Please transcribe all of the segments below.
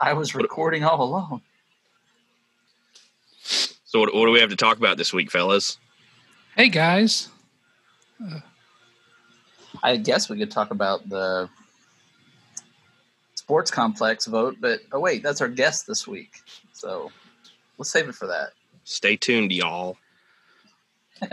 I was recording all alone. So what, what do we have to talk about this week, fellas? Hey guys, uh, I guess we could talk about the sports complex vote, but oh wait, that's our guest this week. So let's save it for that. Stay tuned, y'all.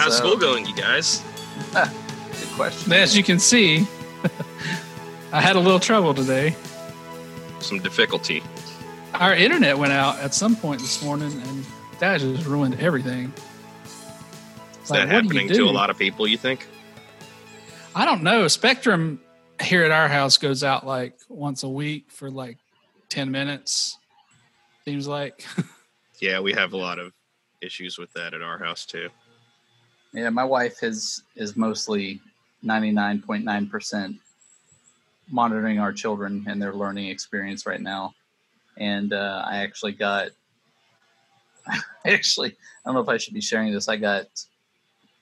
uh, So how's school going, you guys? Good question. as you can see, I had a little trouble today. Some difficulty. Our internet went out at some point this morning, and that just ruined everything. Is Like, that what do you happening to a lot of people, you think? I don't know. Spectrum here at our house goes out like once a week for like 10 minutes. Seems like. Yeah, we have a lot of issues with that at our house too. Yeah, my wife is is mostly ninety nine point nine percent monitoring our children and their learning experience right now. And uh, I actually got, actually, I don't know if I should be sharing this. I got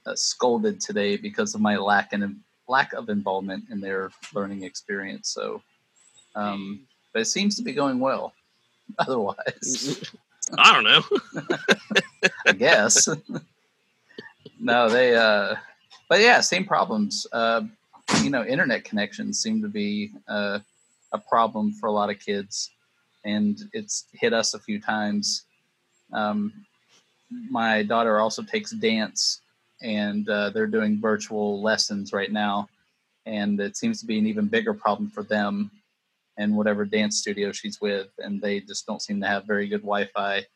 uh, scolded today because of my lack and lack of involvement in their learning experience. So, um, but it seems to be going well. Otherwise, I don't know. I guess. No, they. uh But yeah, same problems. Uh, you know, internet connections seem to be uh, a problem for a lot of kids, and it's hit us a few times. Um, my daughter also takes dance, and uh, they're doing virtual lessons right now, and it seems to be an even bigger problem for them and whatever dance studio she's with, and they just don't seem to have very good Wi-Fi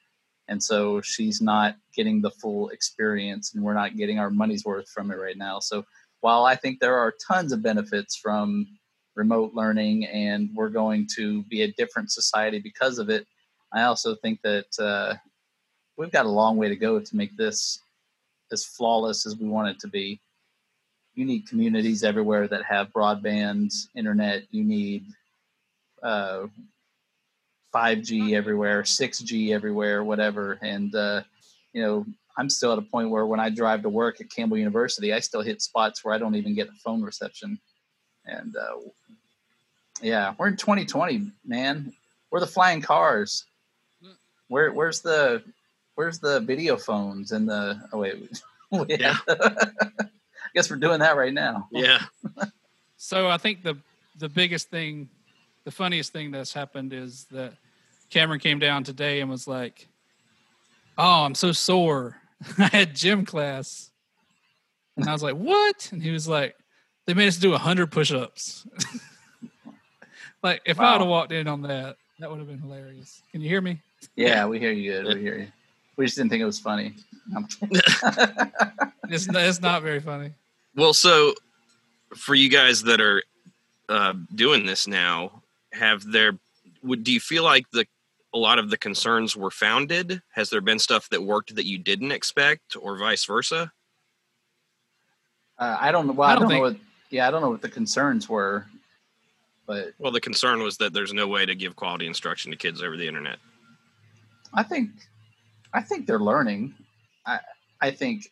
and so she's not getting the full experience and we're not getting our money's worth from it right now. So while i think there are tons of benefits from remote learning and we're going to be a different society because of it i also think that uh, we've got a long way to go to make this as flawless as we want it to be. You need communities everywhere that have broadband internet you need uh, 5G everywhere, 6G everywhere, whatever. And, uh, you know, I'm still at a point where when I drive to work at Campbell University, I still hit spots where I don't even get a phone reception. And, uh, yeah, we're in 2020, man. We're the flying cars. Where, where's the, where's the video phones and the, oh, wait. Yeah. I guess we're doing that right now. Yeah. So I think the the biggest thing, the funniest thing that's happened is that Cameron came down today and was like, "Oh, I'm so sore. I had gym class," and I was like, "What?" And he was like, "They made us do hundred push-ups." like if I would have walked in on that, that would have been hilarious. Can you hear me? Yeah, we hear you good. We hear you. We just didn't think it was funny. It's it's not very funny. Well, so for you guys that are uh, doing this now, have there? Would do you feel like the a lot of the concerns were founded? Has there been stuff that worked that you didn't expect, or vice versa? Uh, I don't know. Well, I I don't don't, know what. Yeah, I don't know what the concerns were, but Well, the concern was that there's no way to give quality instruction to kids over the internet. I think, I think they're learning. I I think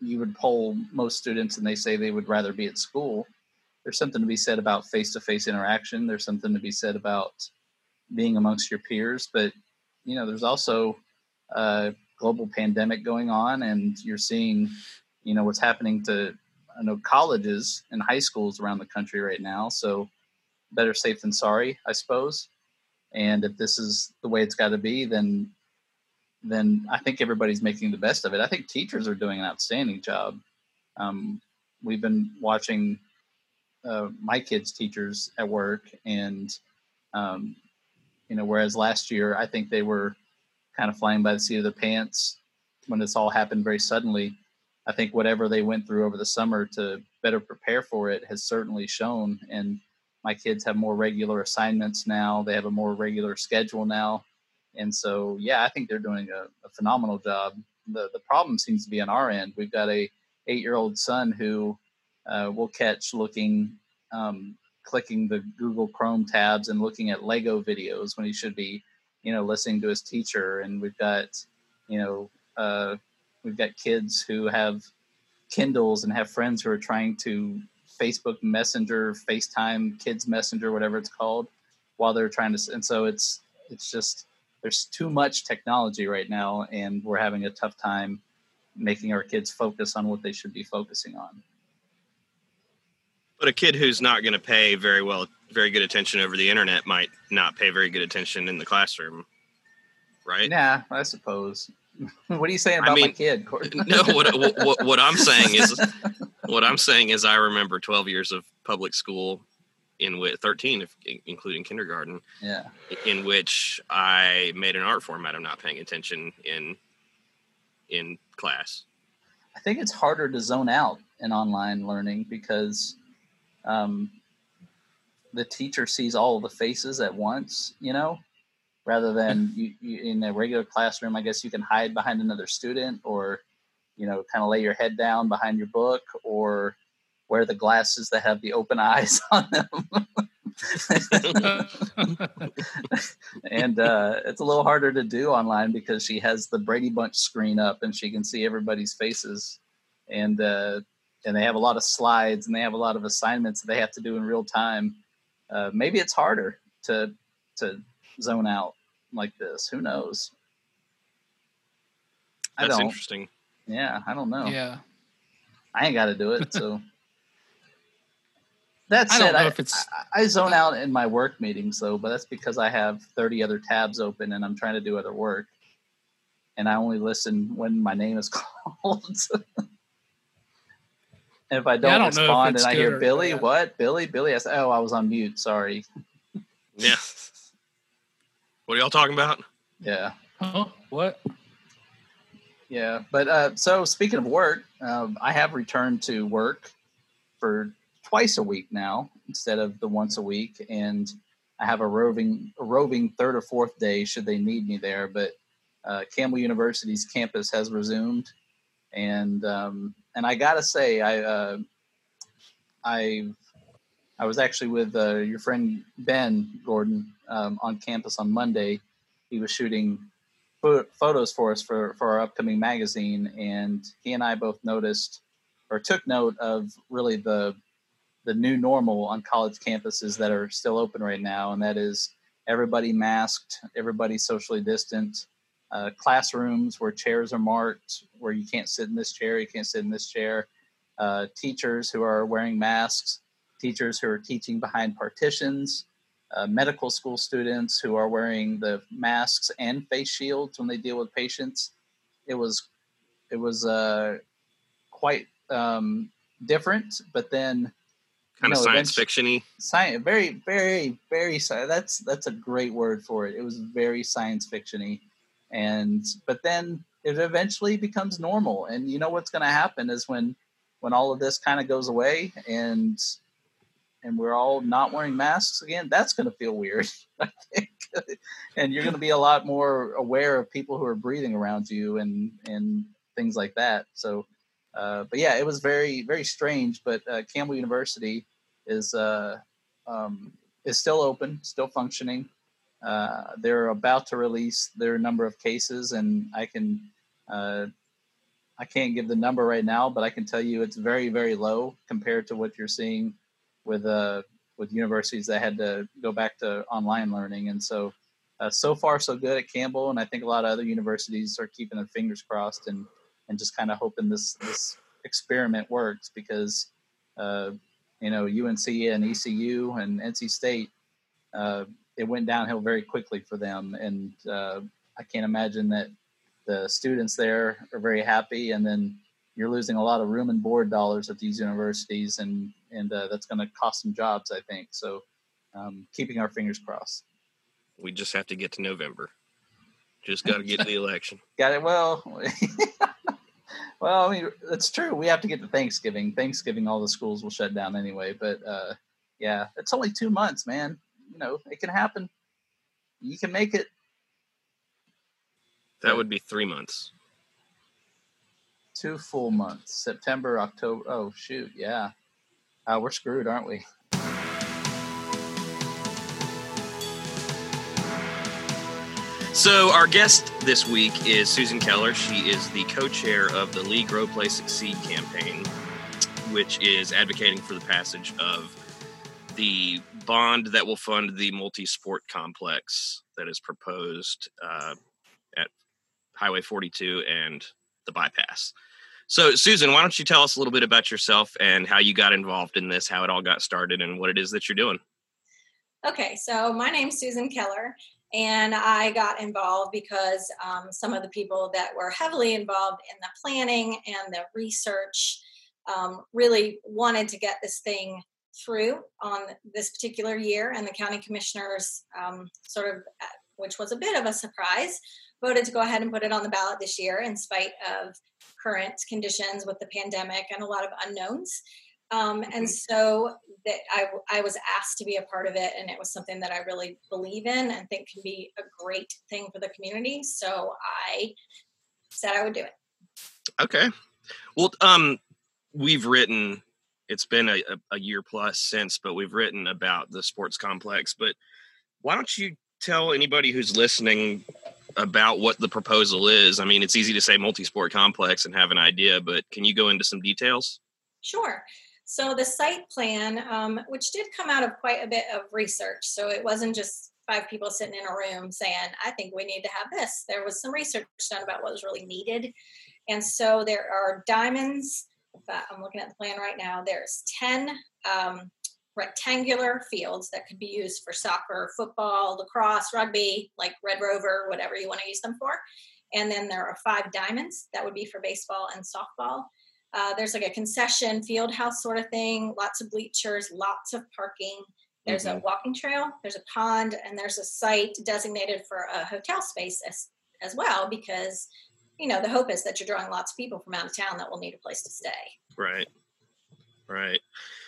you would poll most students and they say they would rather be at school. There's something to be said about face-to-face interaction. There's something to be said about being amongst your peers, but you know, there's also a global pandemic going on, and you're seeing, you know, what's happening to I know colleges and high schools around the country right now. So better safe than sorry, I suppose. And if this is the way it's got to be, then then I think everybody's making the best of it. I think teachers are doing an outstanding job. Um, we've been watching uh, my kids' teachers at work, and um, you know, whereas last year I think they were kind of flying by the seat of their pants when this all happened very suddenly. I think whatever they went through over the summer to better prepare for it has certainly shown. And my kids have more regular assignments now. They have a more regular schedule now, and so yeah, I think they're doing a, a phenomenal job. the The problem seems to be on our end. We've got a eight year old son who uh, will catch looking. Um, clicking the Google Chrome tabs and looking at Lego videos when he should be, you know, listening to his teacher. And we've got, you know, uh, we've got kids who have Kindles and have friends who are trying to Facebook Messenger, FaceTime, Kids Messenger, whatever it's called, while they're trying to. And so it's it's just there's too much technology right now, and we're having a tough time making our kids focus on what they should be focusing on. But a kid who's not going to pay very well, very good attention over the internet might not pay very good attention in the classroom, right? Yeah, I suppose. what are you saying about I mean, my kid? no, what, what, what I'm saying is, what I'm saying is, I remember 12 years of public school in which 13, if, including kindergarten. Yeah. In which I made an art form out of not paying attention in in class. I think it's harder to zone out in online learning because um, the teacher sees all the faces at once. You know, rather than you, you, in a regular classroom i guess you can hide behind another student or you know kind of lay your head down behind your book or wear the glasses that have the open eyes on them and uh, it's a little harder to do online because she has the brady bunch screen up and she can see everybody's faces and uh, and they have a lot of slides and they have a lot of assignments that they have to do in real time uh, maybe it's harder to to zone out like this. Who knows? I That's don't. interesting. Yeah, I don't know. Yeah, I ain't got to do it. So that said, I, I, I, I, zone out in my work meetings though, but that's because I have thirty other tabs open and I'm trying to do other work, and I only listen when my name is called. And if I don't, yeah, I don't respond and I hear Billy, what Billy, Billy, I say, oh, I was on mute. Sorry. Yeah. What are y'all talking about? Yeah. Huh? What? Yeah, but uh, so speaking of work, um, I have returned to work for twice a week now instead of the once a week, and I have a roving a roving third or fourth day should they need me there. But uh, Campbell University's campus has resumed, and um, and I gotta say I uh, I I was actually with uh, your friend Ben Gordon um, on campus on Monday. He was shooting photos for us for, for our upcoming magazine, and he and I both noticed or took note of really the the new normal on college campuses that are still open right now, and that is everybody masked, everybody socially distant, uh, classrooms where chairs are marked, where you can't sit in this chair, you can't sit in this chair, uh, teachers who are wearing masks teachers who are teaching behind partitions, uh, medical school students who are wearing the masks and face shields when they deal with patients. It was it was uh, quite um, different, but then kind of science fictiony. Science, very, very, very. That's that's a great word for it. It was very science fictiony, and but then it eventually becomes normal. And you know what's going to happen is when when all of this kind of goes away and and we're all not wearing masks again, that's going to feel weird, I think. and you're going to be a lot more aware of people who are breathing around you and and things like that. So, uh, but yeah, it was very very strange. But uh, Campbell University is uh, um, is still open, still functioning. Uh, they're about to release their number of cases, and I can uh, I can't give the number right now, but I can tell you it's very very low compared to what you're seeing with uh, with universities that had to go back to online learning, and so uh, so far so good at Campbell, and I think a lot of other universities are keeping their fingers crossed and and just kind of hoping this this experiment works because uh, you know UNC and ECU and NC State uh, it went downhill very quickly for them, and uh, I can't imagine that the students there are very happy, and then you're losing a lot of room and board dollars at these universities, and and uh, that's going to cost some jobs, I think. So, um, keeping our fingers crossed. We just have to get to November. Just got to get to the election. got it. Well, well, I mean, that's true. We have to get to Thanksgiving. Thanksgiving, all the schools will shut down anyway. But uh, yeah, it's only two months, man. You know, it can happen. You can make it. That would be three months. Two full months. September, October. Oh shoot, yeah. Uh, we're screwed, aren't we? So, our guest this week is Susan Keller. She is the co chair of the Lee Grow Play Succeed campaign, which is advocating for the passage of the bond that will fund the multi sport complex that is proposed uh, at Highway 42 and the bypass. So, Susan, why don't you tell us a little bit about yourself and how you got involved in this, how it all got started, and what it is that you're doing? Okay, so my name's Susan Keller, and I got involved because um, some of the people that were heavily involved in the planning and the research um, really wanted to get this thing through on this particular year. And the county commissioners, um, sort of, uh, which was a bit of a surprise, voted to go ahead and put it on the ballot this year in spite of current conditions with the pandemic and a lot of unknowns. Um, and mm-hmm. so that I, I was asked to be a part of it, and it was something that I really believe in and think can be a great thing for the community. So I said I would do it. Okay. Well, um, we've written. It's been a, a year plus since, but we've written about the sports complex. But why don't you tell anybody who's listening about what the proposal is? I mean, it's easy to say multi-sport complex and have an idea, but can you go into some details? Sure. So the site plan, um, which did come out of quite a bit of research, so it wasn't just five people sitting in a room saying, "I think we need to have this." There was some research done about what was really needed, and so there are diamonds. I'm looking at the plan right now. There's ten um, rectangular fields that could be used for soccer, football, lacrosse, rugby, like Red Rover, whatever you want to use them for. And then there are five diamonds that would be for baseball and softball. Uh, there's like a concession field house sort of thing, lots of bleachers, lots of parking. There's mm-hmm. a walking trail, there's a pond, and there's a site designated for a hotel space as, as well because, you know, the hope is that you're drawing lots of people from out of town that will need a place to stay. Right. Right.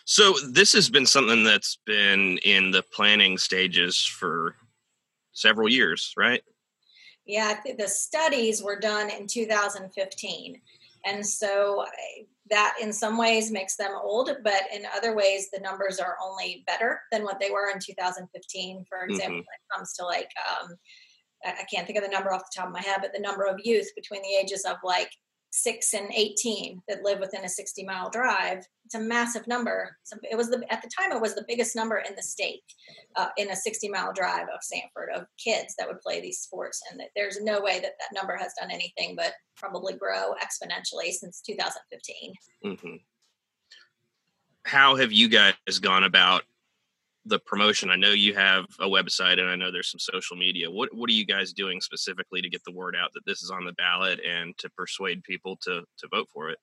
So this has been something that's been in the planning stages for several years, right? Yeah, the studies were done in 2015. And so that in some ways makes them old, but in other ways, the numbers are only better than what they were in 2015. For example, mm-hmm. when it comes to like, um, I can't think of the number off the top of my head, but the number of youth between the ages of like six and 18 that live within a 60 mile drive it's a massive number. It was the at the time it was the biggest number in the state uh, in a 60 mile drive of sanford of kids that would play these sports. And there's no way that that number has done anything but probably grow exponentially since 2015 mm-hmm. how have you guys gone about the promotion? I know you have a website and I know there's some social media. What what are you guys doing specifically to get the word out that this is on the ballot and to persuade people to to vote for it?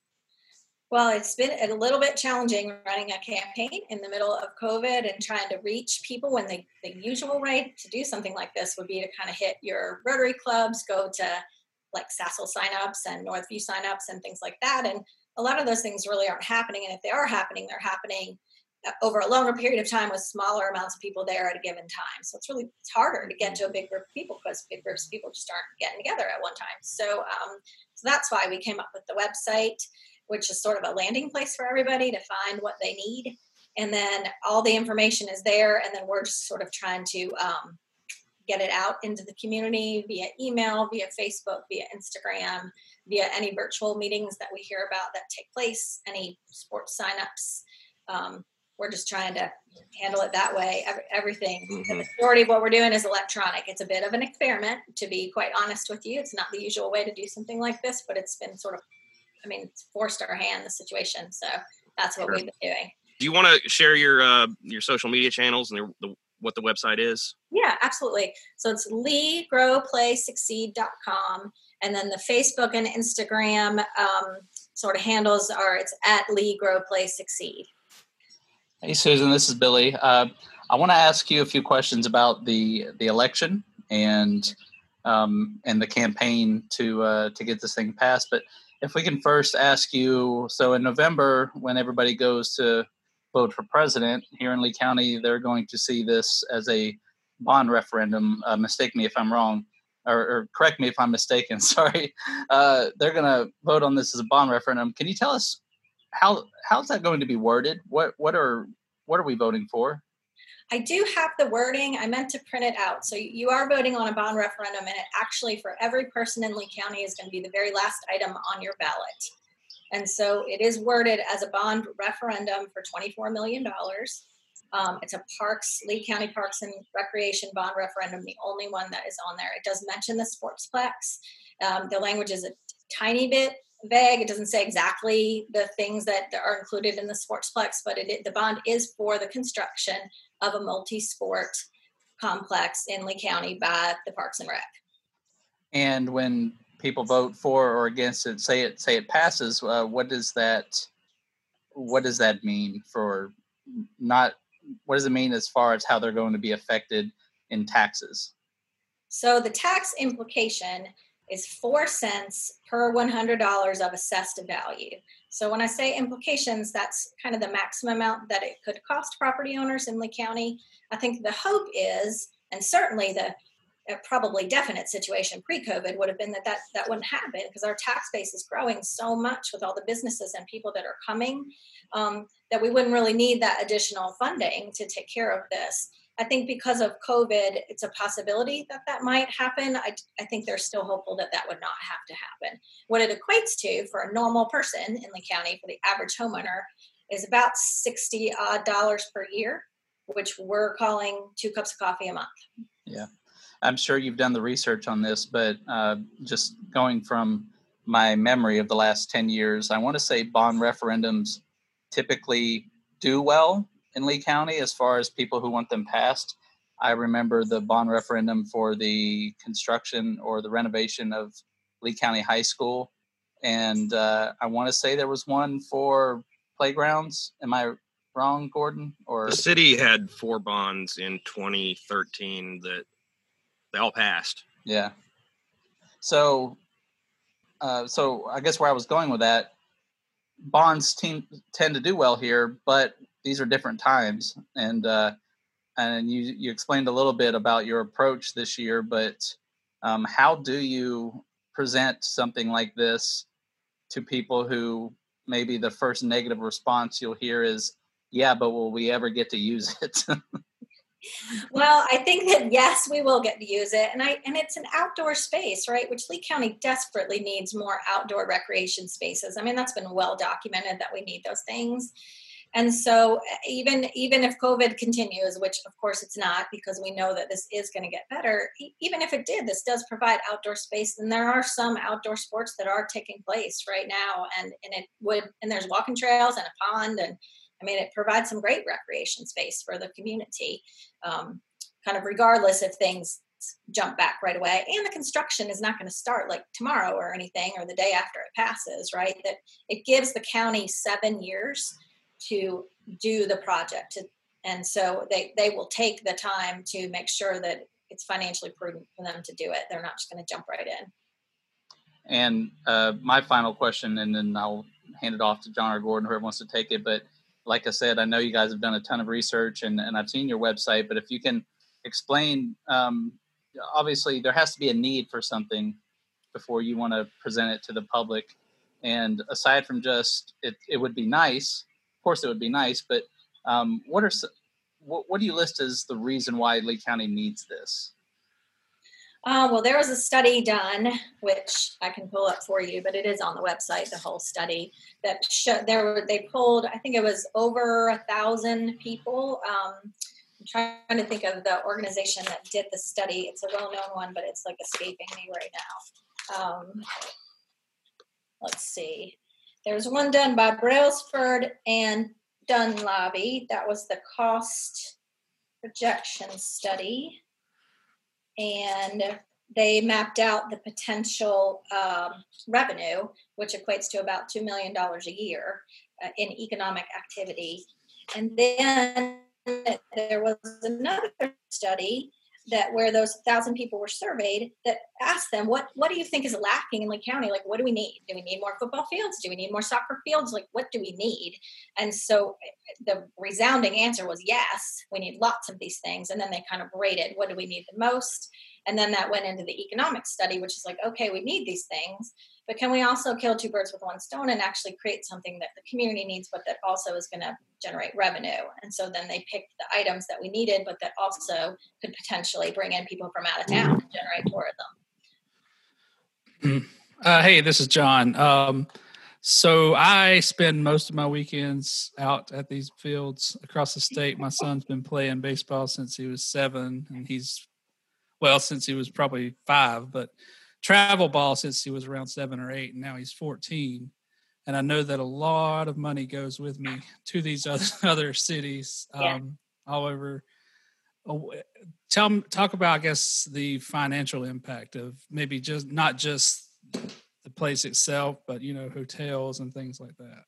Well, it's been a little bit challenging running a campaign in the middle of COVID and trying to reach people when the, the usual way to do something like this would be to kind of hit your Rotary clubs, go to like SASL signups and Northview signups and things like that. And a lot of those things really aren't happening. And if they are happening, they're happening over a longer period of time with smaller amounts of people there at a given time. So it's really it's harder to get to a big group of people because big groups of people just aren't getting together at one time. So um, so that's why we came up with the website, which is sort of a landing place for everybody to find what they need, and then all the information is there, and then we're just sort of trying to um, get it out into the community via email, via Facebook, via Instagram, via any virtual meetings that we hear about that take place, any sports signups. Um, we're just trying to handle it that way. everything, mm-hmm. the majority of what we're doing is electronic. It's a bit of an experiment, to be quite honest with you. It's not the usual way to do something like this, but it's been sort of, I mean, it's forced our hand the situation. So that's what sure. we've been doing. Do you want to share your uh, your social media channels and the, the, what the website is? Yeah, absolutely. So it's leegrowplaysucceed.com. And then the Facebook and Instagram um, sort of handles are it's at Lee Grow Play Succeed. Hey, Susan, this is Billy. Uh, I want to ask you a few questions about the the election and um, and the campaign to uh, to get this thing passed. But if we can first ask you, so in November, when everybody goes to vote for president here in Lee County, they're going to see this as a bond referendum. Uh, mistake me if I'm wrong, or, or, correct me if I'm mistaken. Sorry. Uh, they're going to vote on this as a bond referendum. Can you tell us how how's that going to be worded? What what are what are we voting for? I do have the wording. I meant to print it out. So you are voting on a bond referendum, and it actually, for every person in Lee County, is going to be the very last item on your ballot. And so it is worded as a bond referendum for $24 million. Um, it's a Parks, Lee County Parks and Recreation bond referendum, the only one that is on there. It does mention the sportsplex. Um, the language is a tiny bit vague. It doesn't say exactly the things that are included in the sportsplex, but it, the bond is for the construction of a multi-sport complex in Lee County by the Parks and Rec. And when people vote for or against it, say it say it passes, uh, what does that what does that mean for not what does it mean as far as how they're going to be affected in taxes? So the tax implication is four cents per $100 of assessed value. So when I say implications, that's kind of the maximum amount that it could cost property owners in Lee County. I think the hope is, and certainly the probably definite situation pre-COVID would have been that that, that wouldn't happen because our tax base is growing so much with all the businesses and people that are coming um, that we wouldn't really need that additional funding to take care of this. I think because of COVID, it's a possibility that that might happen. I, I think they're still hopeful that that would not have to happen. What it equates to for a normal person in Lee County, for the average homeowner, is about 60 odd dollars per year, which we're calling two cups of coffee a month. Yeah. I'm sure you've done the research on this, but uh, just going from my memory of the last 10 years, I want to say bond referendums typically do well in Lee County as far as people who want them passed. I remember the bond referendum for the construction or the renovation of Lee County High School. And uh, I want to say there was one for playgrounds. Am I wrong, Gordon? Or the city had four bonds in 2013 that they all passed. Yeah. So, uh, so I guess where I was going with that, bonds team tend to do well here, but these are different times, and uh, and you you explained a little bit about your approach this year, but um, how do you present something like this to people who maybe the first negative response you'll hear is, "Yeah, but will we ever get to use it?" well, I think that yes, we will get to use it, and I and it's an outdoor space, right? Which Lee County desperately needs more outdoor recreation spaces. I mean, that's been well documented that we need those things. And so even even if COVID continues, which of course it's not, because we know that this is going to get better. Even if it did, this does provide outdoor space, and there are some outdoor sports that are taking place right now, and and it would and there's walking trails and a pond and I mean, it provides some great recreation space for the community, um, kind of regardless if things jump back right away. And the construction is not going to start like tomorrow or anything or the day after it passes, right? That it gives the county seven years to do the project. And so they, they will take the time to make sure that it's financially prudent for them to do it. They're not just going to jump right in. And uh, my final question, and then I'll hand it off to John or Gordon, whoever wants to take it. But like I said, I know you guys have done a ton of research and, and I've seen your website, but if you can explain, um, obviously there has to be a need for something before you want to present it to the public. And aside from just, it, it would be nice, of course it would be nice, but um, what are, what, what do you list as the reason why Lee County needs this? Uh, well, there was a study done, which I can pull up for you, but it is on the website. The whole study that there were they pulled. I think it was over a thousand people. Um, I'm trying to think of the organization that did the study. It's a well-known one, but it's like escaping me right now. Um, let's see. There's one done by Brailsford and Dunlavey. That was the cost projection study and they mapped out the potential um, revenue, which equates to about $2 million a year uh, in economic activity. And then there was another study that where those thousand people were surveyed that asked them what what do you think is lacking in Lee County? Like what do we need? Do we need more football fields? Do we need more soccer fields? Like what do we need? And so eh, the resounding answer was yes, we need lots of these things. And then they kind of rated what do we need the most? And then that went into the economic study, which is like, okay, we need these things, but can we also kill two birds with one stone and actually create something that the community needs, but that also is going to generate revenue? And so then they picked the items that we needed, but that also could potentially bring in people from out of town and generate tourism. Uh, hey, this is John. Um, so I spend most of my weekends out at these fields across the state. My son's been playing baseball since he was seven, and he's well since he was probably five, but travel ball since he was around seven or eight, and now he's 14. And I know that a lot of money goes with me to these other, other cities. Yeah. Um, however, oh, tell talk about, I guess, the financial impact of maybe just not just the place itself, but you know, hotels and things like that.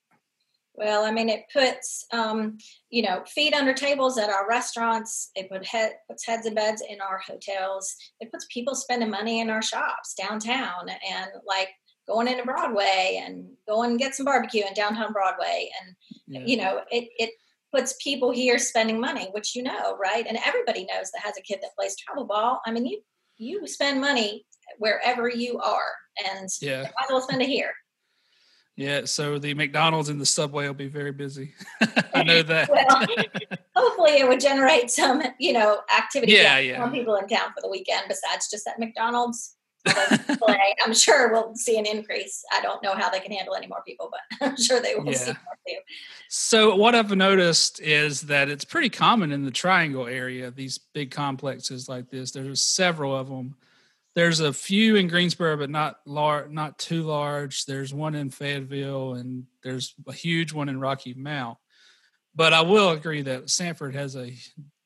Well, I mean, it puts um, you know feet under tables at our restaurants. It put head, puts heads in beds in our hotels. It puts people spending money in our shops downtown, and like going into Broadway and going and get some barbecue in downtown Broadway, and yeah. you know it it puts people here spending money, which you know, right? And everybody knows that has a kid that plays travel ball. I mean, you you spend money wherever you are, and yeah, might as well spend it here. Yeah, so the McDonald's and the Subway will be very busy. I know that. well, hopefully, it would generate some, you know, activity. Yeah, yeah. Some people in town for the weekend besides just at McDonald's. I'm sure we'll see an increase. I don't know how they can handle any more people, but I'm sure they will yeah. see more too. So what I've noticed is that it's pretty common in the Triangle area. These big complexes like this. There's several of them there's a few in Greensboro, but not large, not too large. There's one in Fayetteville, and there's a huge one in Rocky Mount. But I will agree that Sanford has a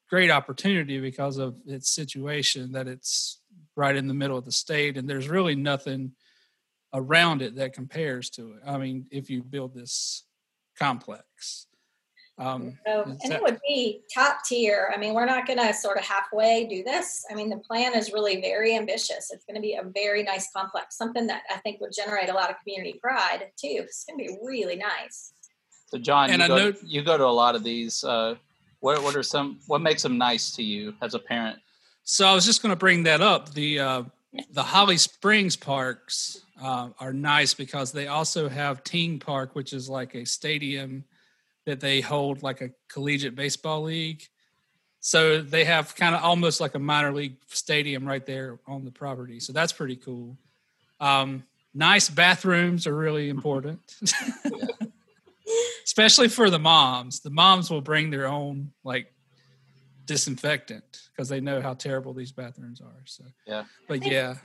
great opportunity because of its situation, that it's right in the middle of the state, and there's really nothing around it that compares to it. I mean, if you build this complex. Um, so, and that, it would be top tier. I mean, we're not going to sort of halfway do this. I mean, the plan is really very ambitious. It's going to be a very nice complex, something that I think would generate a lot of community pride too. It's going to be really nice. So, John, and you, I go, know, you go to a lot of these. Uh, what what are some? What makes them nice to you as a parent? So, I was just going to bring that up. The uh, the Holly Springs parks uh, are nice because they also have Ting Park, which is like a stadium that they hold like a collegiate baseball league. So they have kind of almost like a minor league stadium right there on the property. So that's pretty cool. Um, nice bathrooms are really important, especially for the moms. The moms will bring their own like disinfectant because they know how terrible these bathrooms are. So yeah, but yeah,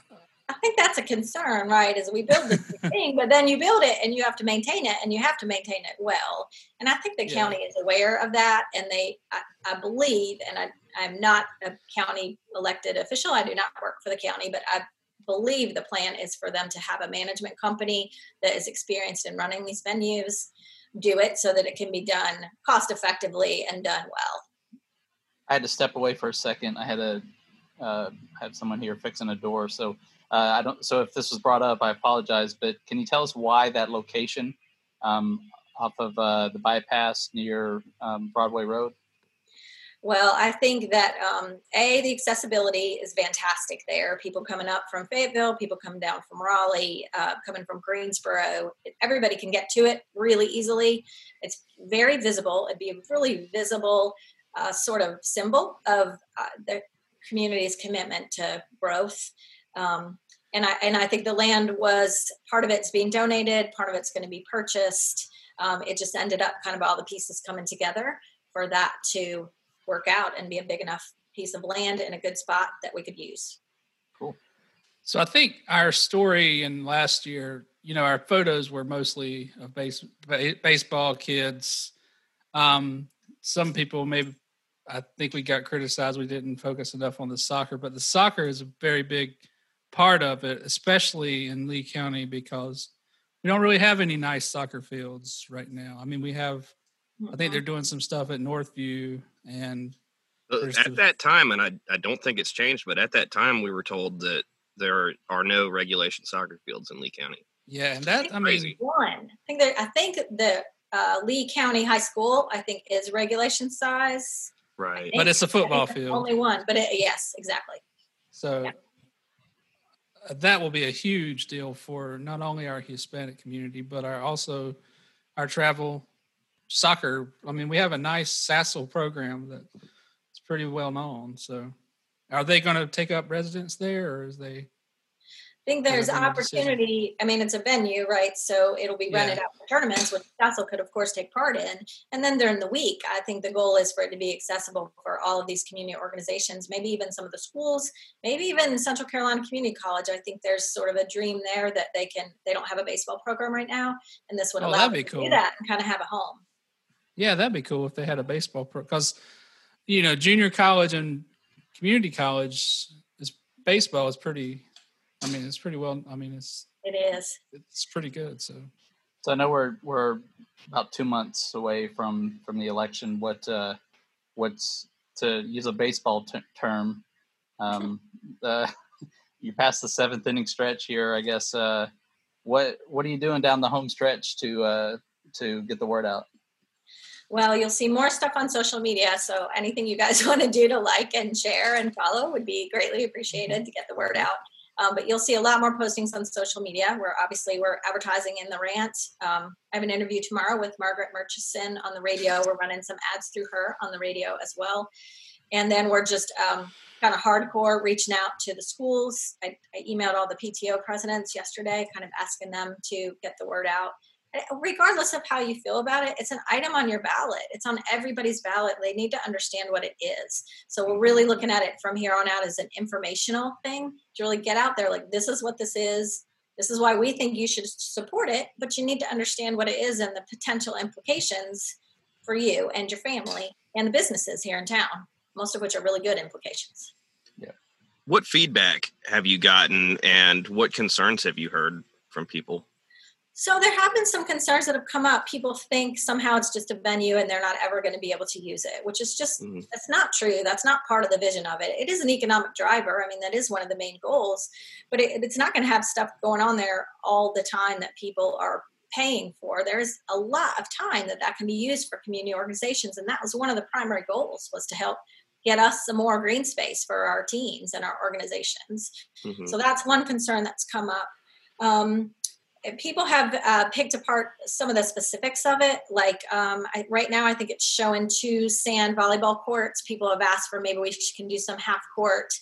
I think that's a concern, right? As we build this thing, but then you build it and you have to maintain it and you have to maintain it well. And I think the yeah. county is aware of that. And they, I, I believe, and I, I'm not a county elected official, I do not work for the county, but I believe the plan is for them to have a management company that is experienced in running these venues do it so that it can be done cost effectively and done well. I had to step away for a second. I had a uh, have someone here fixing a door, so uh, I don't. So if this was brought up, I apologize. But can you tell us why that location um, off of uh, the bypass near um, Broadway Road? Well, I think that um, a the accessibility is fantastic there. People coming up from Fayetteville, people coming down from Raleigh, uh, coming from Greensboro. Everybody can get to it really easily. It's very visible. It'd be a really visible uh, sort of symbol of uh, the community's commitment to growth. Um, and I and I think the land was part of it's being donated, part of it's going to be purchased. Um, it just ended up kind of all the pieces coming together for that to work out and be a big enough piece of land in a good spot that we could use. Cool. So I think our story in last year, you know, our photos were mostly of base, baseball kids. Um, some people maybe I think we got criticized we didn't focus enough on the soccer, but the soccer is a very big part of it, especially in Lee County, because we don't really have any nice soccer fields right now. I mean, we have, I think they're doing some stuff at Northview, and Uh, At the- that time, and I, I don't think it's changed, but at that time we were told that there are no regulation soccer fields in Lee County. Yeah, and that I mean, One, I think that I think the uh, Lee County High School, I think, is regulation size. Right. But it's a football field. Only one, but it, yes, exactly. so Yeah. That will be a huge deal for not only our Hispanic community, but our also our travel soccer. I mean, we have a nice SASL program that's pretty well known. So, are they going to take up residence there, or is they? I think there's Whatever the decision. opportunity. I mean, it's a venue, right? So it'll be rented out for tournaments, which SASL could, of course, take part in. And then during the week, I think the goal is for it to be accessible for all of these community organizations, maybe even some of the schools, maybe even Central Carolina Community College. I think there's sort of a dream there that they can. They don't have a baseball program right now, and this would Oh, allow them to cool. do that and kind of have a home. Yeah, that'd be cool if they had a baseball pro. Because, you know, junior college and community college is baseball is pretty. I mean, it's pretty well. I mean, it's It is. it's pretty good. So So I know we're we're about two months away from from the election. What uh, what's to use a baseball t- term? Um, uh, you passed the seventh inning stretch here, I guess. Uh, what what are you doing down the home stretch to uh, to get the word out? Well, you'll see more stuff on social media. So anything you guys want to do to like and share and follow would be greatly appreciated to get the word out. Um, but you'll see a lot more postings on social media. We're obviously we're advertising in the rant. Um, I have an interview tomorrow with Margaret Murchison on the radio. We're running some ads through her on the radio as well. And then we're just um, kind of hardcore reaching out to the schools. I, I emailed all the PTO presidents yesterday, kind of asking them to get the word out regardless of how you feel about it, it's an item on your ballot. It's on everybody's ballot. They need to understand what it is. So we're really looking at it from here on out as an informational thing to really get out there like, this is what this is. This is why we think you should support it, but you need to understand what it is and the potential implications for you and your family and the businesses here in town, most of which are really good implications. yeah What feedback have you gotten, and what concerns have you heard from people? So there have been some concerns that have come up. People think somehow it's just a venue and they're not ever going to be able to use it, which is just Mhm. that's not true. That's not part of the vision of it. It is an economic driver. I mean, that is one of the main goals, but it, it's not going to have stuff going on there all the time that people are paying for. There's a lot of time that that can be used for community organizations, and that was one of the primary goals was to help get us some more green space for our teams and our organizations. Mhm. So that's one concern that's come up. Um, people have uh, picked apart some of the specifics of it. Like um, I, right now, I think it's showing two sand volleyball courts. People have asked for maybe we can do some half court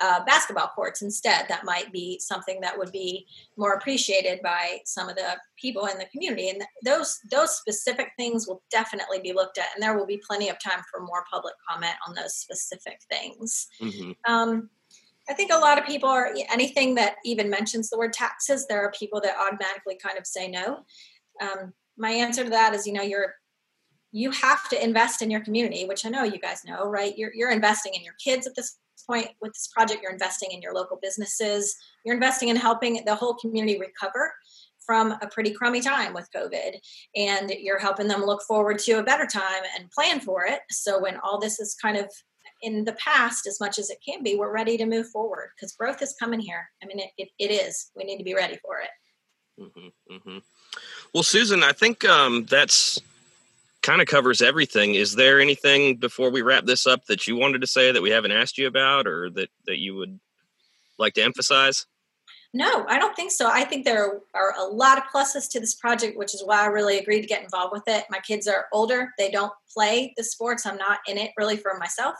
uh, basketball courts instead. That might be something that would be more appreciated by some of the people in the community. And those those specific things will definitely be looked at, and there will be plenty of time for more public comment on those specific things. Mhm. Um, I think a lot of people are anything that even mentions the word taxes. There are people that automatically kind of say no. Um, my answer to that is, you know, you're you have to invest in your community, which I know you guys know, right? You're you're investing in your kids at this point with this project. You're investing in your local businesses. You're investing in helping the whole community recover from a pretty crummy time with COVID, and you're helping them look forward to a better time and plan for it. So when all this is kind of in the past as much as it can be we're ready to move forward because growth is coming here i mean it, it, it is we need to be ready for it hmm hmm Well, Susan, I think um, that's kind of covers everything. Is there anything before we wrap this up that you wanted to say that we haven't asked you about, or that that you would like to emphasize? No i don't think so. I think there are a lot of pluses to this project which is why i really agreed to get involved with it. My kids are older. They don't play the sports. I'm not in it really for myself.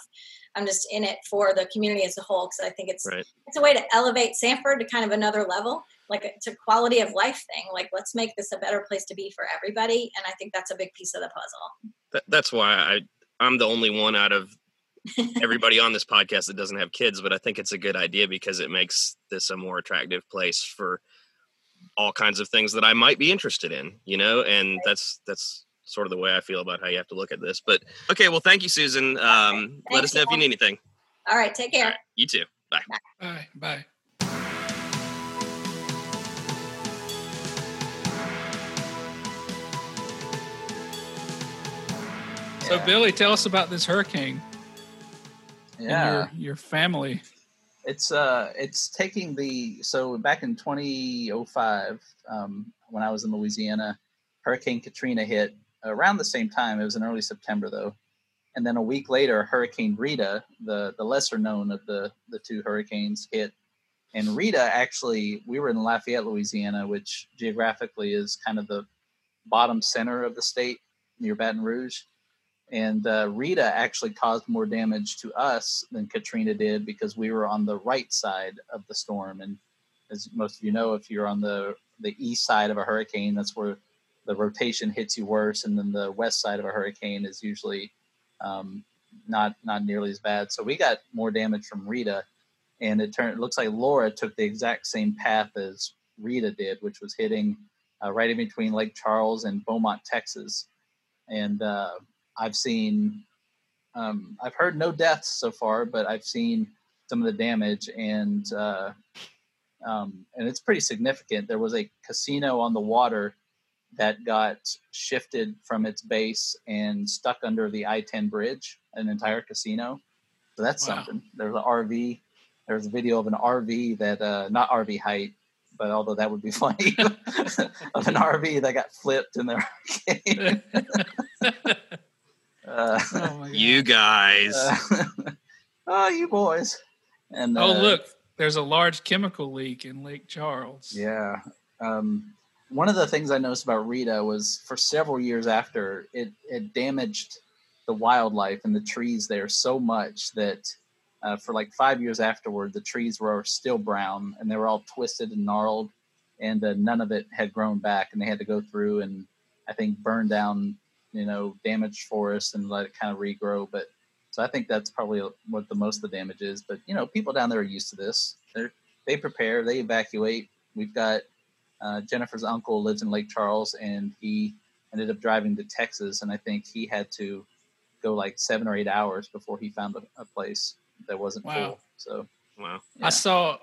I'm just in it for the community as a whole because i think it's Right. it's a way to elevate sanford to kind of another level like it's a quality of life thing. Like let's make this a better place to be for everybody and i think that's a big piece of the puzzle. That, that's why I I'm the only one out of everybody on this podcast that doesn't have kids, but I think it's a good idea because it makes this a more attractive place for all kinds of things that I might be interested in, you know, and that's that's sort of the way I feel about how you have to look at this. But okay, well, thank you, Susan. Um, let us know if you you. need anything. all right take care All right, you too. Bye. bye, bye. So Billy, tell us about this hurricane. Yeah. your your family. It's uh, it's taking the so back in 2005, um, when I was in Louisiana, Hurricane Katrina hit around the same time. It was in early September though, and then a week later, Hurricane Rita, the the lesser known of the the two hurricanes, hit. And Rita actually, we were in Lafayette, Louisiana, which geographically is kind of the bottom center of the state near Baton Rouge. And uh, Rita actually caused more damage to us than Katrina did because we were on the right side of the storm. And as most of you know, if you're on the the east side of a hurricane, that's where the rotation hits you worse, and then the west side of a hurricane is usually um, not not nearly as bad. So we got more damage from Rita, and it turned. It looks like Laura took the exact same path as Rita did, which was hitting uh, right in between Lake Charles and Beaumont, Texas. And uh, I've seen, um, I've heard no deaths so far, but I've seen some of the damage, and uh, um, and it's pretty significant. There was a casino on the water that got shifted from its base and stuck under the I-10 bridge, an entire casino. So that's Wow. something. There's an RV. There's a video of an RV that, uh, not RV height, but although that would be funny, of an RV that got flipped in the hurricane. uh, oh. You guys. uh, oh, you boys. And oh uh, look, there's a large chemical leak in Lake Charles. Yeah. Um, one of the things I noticed about Rita was for several years after it, it damaged the wildlife and the trees there so much that uh, for like five years afterward, the trees were still brown and they were all twisted and gnarled, and uh, none of it had grown back. And they had to go through and I think burn down, you know, damaged forest and let it kind of regrow. But so I think that's probably what the most of the damage is. But you know, people down there are used to this. They they prepare, they evacuate. We've got uh, Jennifer's uncle lives in Lake Charles, and he ended up driving to Texas, and I think he had to go like seven or eight hours before he found a, a place that wasn't Wow. full. So Wow. yeah. I saw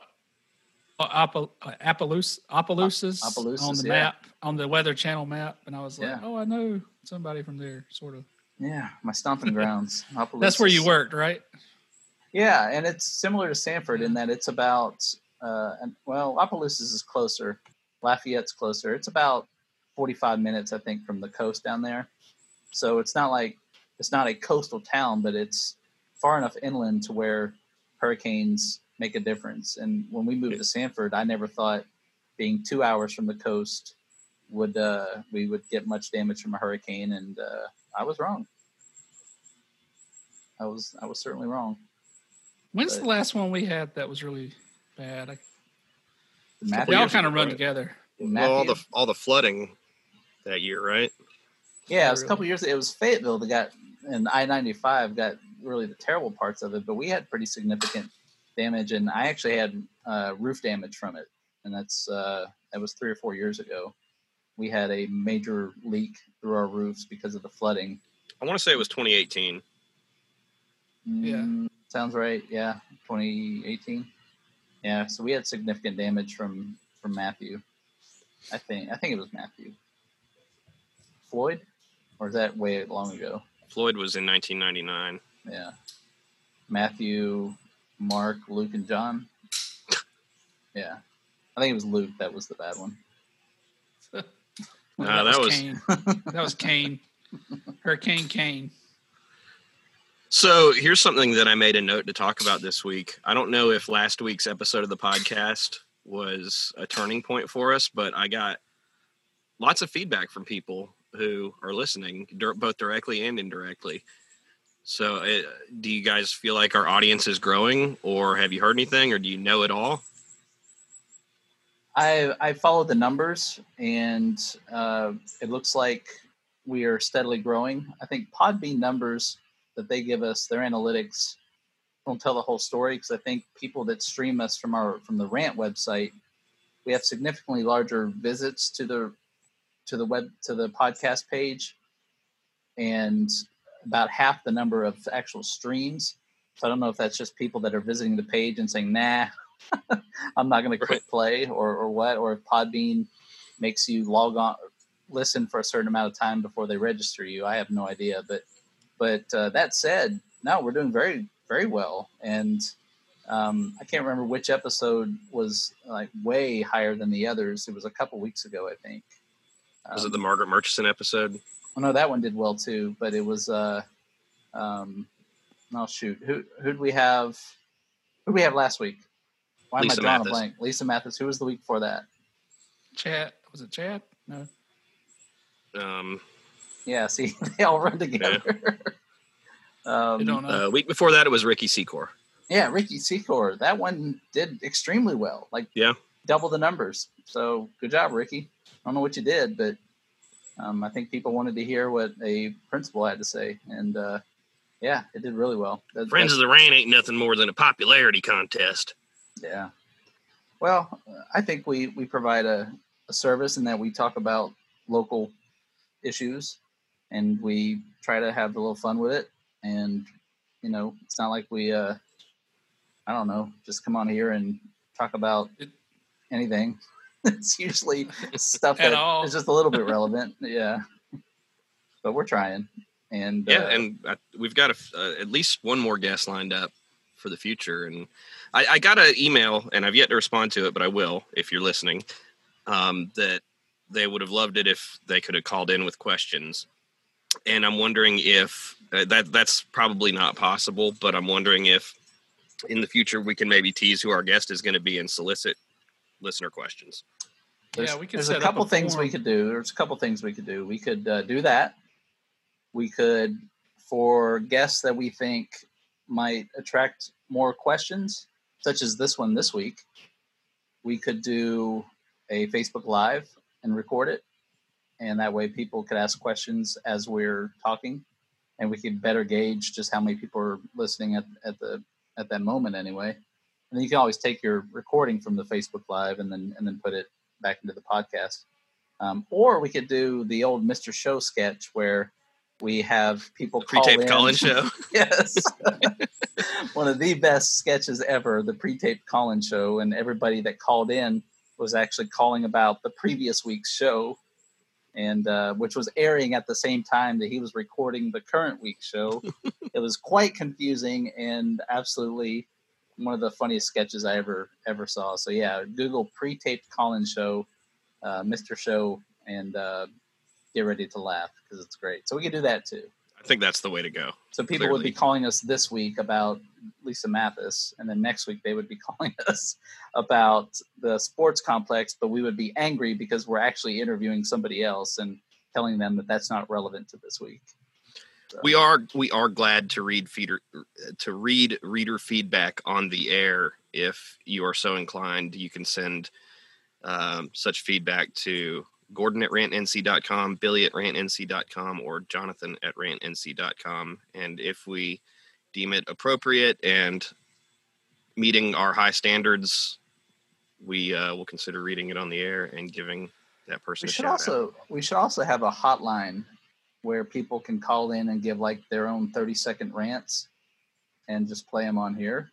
Appal- uh, Appaloosa, Appaloosas Appaloosas, on the yeah. map, on the Weather Channel map, and I was like, Yeah. "Oh, I know somebody from there, sort of." yeah, my stomping grounds. That's where you worked, right? Yeah, and it's similar to Sanford in that it's about uh, and, well, Opelousas is closer, Lafayette's closer. It's about forty-five minutes, I think, from the coast down there. So it's not like it's not a coastal town, but it's far enough inland to where hurricanes make a difference. And when we moved to Sanford, I never thought being two hours from the coast would uh, we would get much damage from a hurricane, and uh, I was wrong. I was I was certainly wrong. When's But- the last one we had that was really bad? I, Matthew, they all kind of run together. Well, all the all the flooding that year, right? Yeah, it was a Really? couple years. Ago it was Fayetteville that got, and I ninety five got really the terrible parts of it. But we had pretty significant damage, and I actually had uh, roof damage from it, and that's uh, that was three or four years ago. We had a major leak through our roofs because of the flooding. I want to say it was 2018. Yeah. Mm, sounds right. Yeah, twenty eighteen. Yeah, so we had significant damage from from Matthew. I think I think it was Matthew. Floyd, or is that way long ago? Floyd was in 1999. Yeah. Matthew, Mark, Luke, and John. Yeah. I think it was Luke that was the bad one. Uh, that was- Kane. that was Kane. Hurricane Kane. So here's something that I made a note to talk about this week. I don't know if last week's episode of the podcast was a turning point for us, but I got lots of feedback from people who are listening, both directly and indirectly. So, it, do you guys feel like our audience is growing, or have you heard anything, or do you know it all? I I followed the numbers, and uh, it looks like we are steadily growing. I think Podbean numbers that they give us, their analytics, don't tell the whole story because I think people that stream us from our from the Rant website, we have significantly larger visits to the to the web to the podcast page, and about half the number of actual streams. So I don't know if that's just people that are visiting the page and saying, "Nah, I'm not going to click play," or or what, or if Podbean makes you log on, listen for a certain amount of time before they register you. I have no idea, but but uh, that said, no, we're doing very very well, and um, I can't remember which episode was like way higher than the others. It was a couple weeks ago, I think. Was Um, it the Margaret Murchison episode? Oh no, that one did well too. But it was uh, um, oh shoot, who who did we have? Who did we have last week? Why Lisa am I drawing Mathis. a blank? Lisa Mathis. Who was the week before that? Chad was it Chad? No. Um, Yeah, see, they all run together. um, You don't know. uh, week before that, it was Ricky Secor. Yeah, Ricky Secor. That one did extremely well. Like Yeah. double the numbers. So good job, Ricky. I don't know what you did, but um, I think people wanted to hear what a principal had to say, and uh, yeah, it did really well. That- Friends of the Rant ain't nothing more than a popularity contest. Yeah. Well, I think we we provide a, a service in that we talk about local issues and we try to have a little fun with it. And you know, it's not like we uh I don't know, just come on here and talk about It- anything. it's usually stuff At that all. is just a little bit relevant. Yeah. But we're trying. And Yeah, uh, and I, we've got a f uh, at least one more guest lined up for the future. And I, I got an email, and I've yet to respond to it, but I will if you're listening. Um, that they would have loved it if they could have called in with questions. And I'm wondering if uh, that that's probably not possible, but I'm wondering if in the future we can maybe tease who our guest is going to be and solicit listener questions. There's, yeah, we could there's set a couple up a things we could do. There's a couple things we could do. We could uh, do that. We could, for guests that we think might attract more questions, such as this one this week, we could do a Facebook Live and record it. And that way people could ask questions as we're talking. And we could better gauge just how many people are listening at, at the at that moment anyway. And then you can always take your recording from the Facebook Live and then and then put it back into the podcast. Um, or we could do the old Mr. Show sketch where we have people call Pre-taped in. call-in show. yes, one of the best sketches ever, the pre-taped call-in show, and everybody that called in was actually calling about the previous week's show, and uh, which was airing at the same time that he was recording the current week's show. it was quite confusing and absolutely one of the funniest sketches I ever ever saw. So yeah, Google pre-taped call-in show, uh, Mr. Show, and uh, get ready to laugh because it's great. So we could do that too. I think that's the way to go. So people would be calling us this week about Lisa Mathis, and then next week they would be calling us about the sports complex, but we would be angry because we're actually interviewing somebody else and telling them that that's not relevant to this week. We are we are glad to read feeder to read reader feedback on the air if you are so inclined you can send um, such feedback to gordon at rantnc.com billy at rantnc.com or jonathan at rantnc.com and if we deem it appropriate and meeting our high standards we uh, will consider reading it on the air and giving that person we a should shout out. also we should also have a hotline where people can call in and give like their own 30 second rants and just play them on here.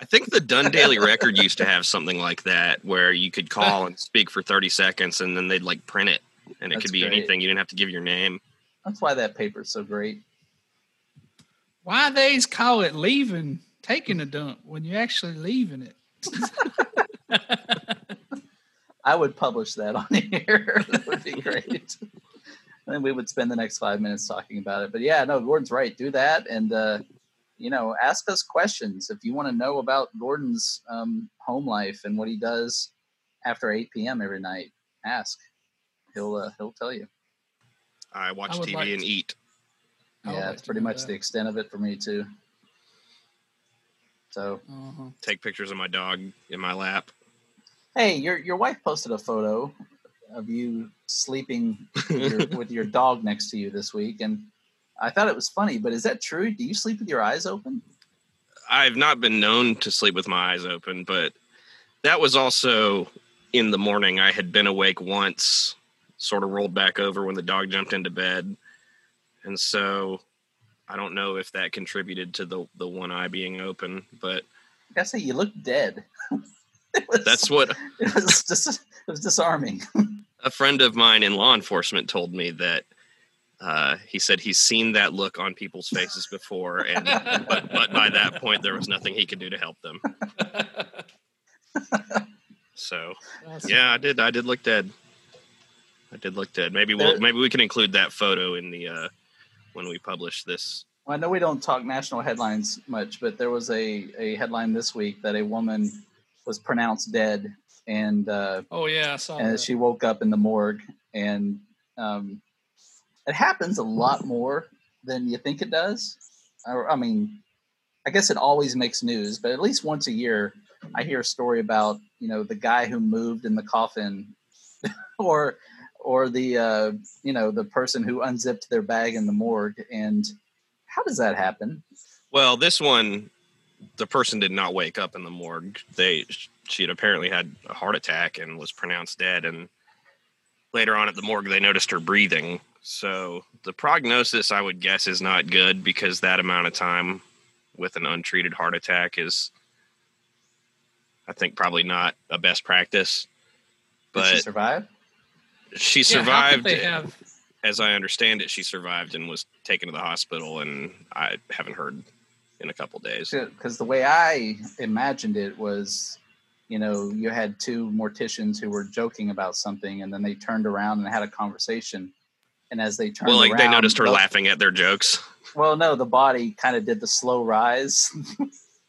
I think the Dunn Daily Record used to have something like that where you could call and speak for 30 seconds and then they'd like print it and it That's could be great. anything. You didn't have to give your name. That's why that paper's so great. Why they's call it leaving, taking a dump when you're actually leaving it? I would publish that on here. that would be great. And we would spend the next five minutes talking about it. But yeah, no, Gordon's right. Do that, and uh, you know, ask us questions if you want to know about Gordon's um, home life and what he does after 8 p.m. every night. Ask. He'll uh, he'll tell you. I watch I TV like and to- eat. Yeah, like it's to pretty much that. the extent of it for me too. So Uh-huh. Take pictures of my dog in my lap. hey, your your wife posted a photo of you sleeping with your, with your dog next to you this week, and I thought it was funny. But is that true? Do you sleep with your eyes open? I've not been known to sleep with my eyes open, but that was also in the morning. I had been awake once, sort of rolled back over when the dog jumped into bed. And so I don't know if that contributed to the, the one eye being open, but I say, you look dead. was, that's what it was. Just, it was disarming. A friend of mine in law enforcement told me that Uh, he said he's seen that look on people's faces before, and but, but by that point, there was nothing he could do to help them. So Awesome. yeah, I did. I did look dead. I did look dead. Maybe we'll maybe we can include that photo in the uh, when we publish this. Well, I know we don't talk national headlines much, but there was a, a headline this week that a woman was pronounced dead, and uh, Oh yeah, I saw and that. she woke up in the morgue, and um, it happens a lot more than you think it does. Or, I mean, I guess it always makes news, but at least once a year, I hear a story about you know the guy who moved in the coffin, or or the uh, you know the person who unzipped their bag in the morgue, and how does that happen? Well, this one, the person did not wake up in the morgue. They she had apparently had a heart attack and was pronounced dead. And later on at the morgue, they noticed her breathing. So the prognosis, I would guess, is not good because that amount of time with an untreated heart attack is, I think, probably not a best practice. Did she But survive? she Yeah, how could survived. they have as I understand it, she survived and was taken to the hospital, and I haven't heard in a couple days. because the way I imagined it was, you know, you had two morticians who were joking about something, and then they turned around and had a conversation. And as they turned, Well, like they noticed her laughing at their jokes. Well, no, the body kind of did the slow rise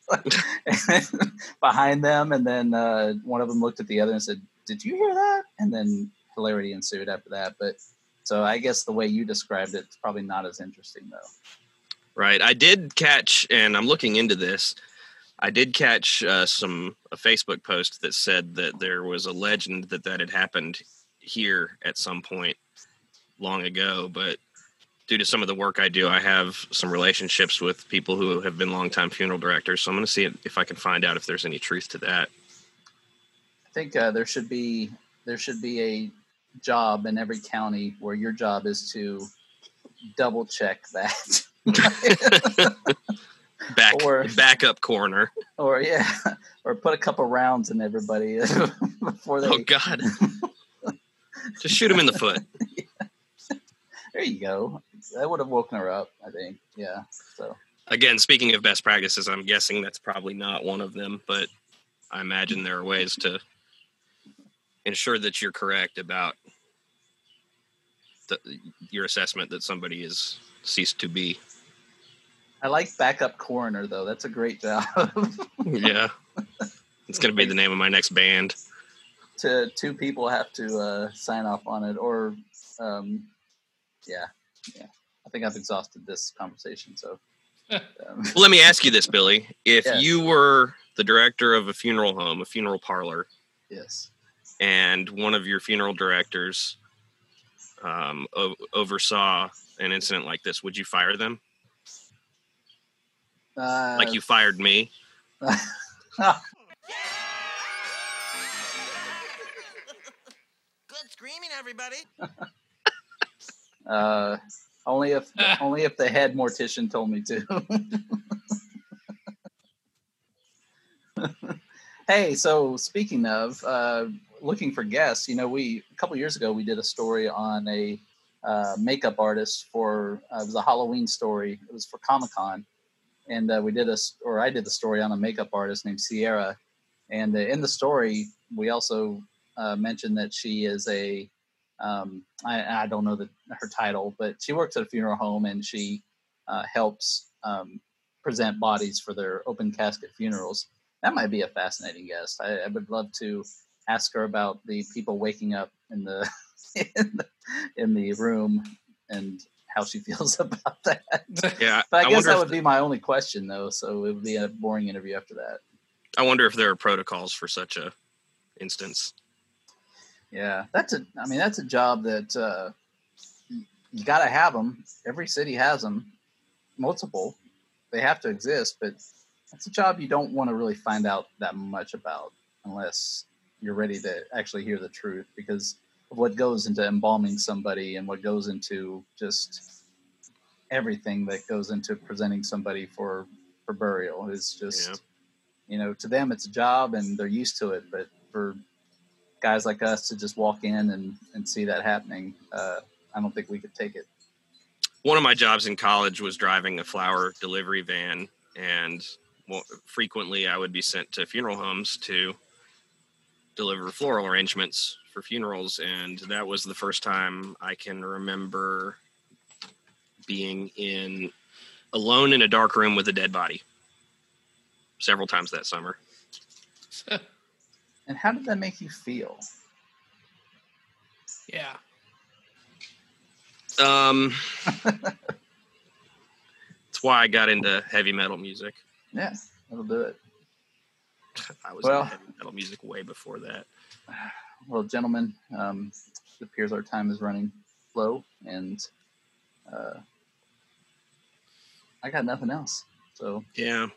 behind them, and then uh, one of them looked at the other and said, "Did you hear that?" And then hilarity ensued after that. But so I guess the way you described it, it's probably not as interesting though. Right. I did catch, and I'm looking into this. I did catch uh, some a Facebook post that said that there was a legend that that had happened here at some point long ago, but due to some of the work I do, I have some relationships with people who have been longtime funeral directors. So I'm going to see if I can find out if there's any truth to that. I think uh, there should be there should be a job in every county where your job is to double check that, Back Or- backup corner. or yeah, or put a couple rounds in everybody before they. Oh God! Just shoot him in the foot. There you go. That would have woken her up. I think. Yeah. So Again, speaking of best practices, I'm guessing that's probably not one of them, but I imagine there are ways to ensure that you're correct about the, your assessment that somebody has ceased to be. I like backup coroner though. That's a great job. Yeah, it's going to be the name of my next band. to two people have to uh, sign off on it, or um, yeah, yeah. I think I've exhausted this conversation. So. Um, Well, let me ask you this, Billy: If Yes. you were the director of a funeral home, a funeral parlor, yes. and one of your funeral directors um, o- oversaw an incident like this, would you fire them? Uh, Like you fired me? Good screaming, everybody. Uh, only if only if the head mortician told me to. hey, so speaking of uh, looking for guests, you know, we a couple years ago we did a story on a uh, makeup artist for uh, it was a Halloween story. It was for Comic Con, and uh, we did a or I did the story on a makeup artist named Sierra, and uh, in the story we also uh, mentioned that she is a um, I, I don't know the, her title, but she works at a funeral home and she uh, helps um, present bodies for their open casket funerals. That might be a fascinating guest. I, I would love to ask her about the people waking up in the in the, in the room and how she feels about that. Yeah, But I, I guess that would be my only question, though. So it would be a boring interview after that. I wonder if there are protocols for such a instance. Yeah, that's a. I mean, that's a job that uh, you got to have them. Every city has them, multiple. They have to exist, but that's a job you don't want to really find out that much about unless you're ready to actually hear the truth, because what goes into embalming somebody and what goes into just everything that goes into presenting somebody for for burial is just Yeah. you know to them it's a job and they're used to it but for guys like us to just walk in and, and see that happening uh, i don't think we could take it one of my jobs in college was driving a flower delivery van, and well, frequently I would be sent to funeral homes to deliver floral arrangements for funerals, and that was the first time I can remember being in alone in a dark room with a dead body several times that summer. And how did that make you feel? yeah. Um, it's why I got into heavy metal music. Yeah, that'll do it. I was Well- into heavy metal music way before that. Well, gentlemen, um, it appears our time is running low, and uh, I got nothing else. So Yeah,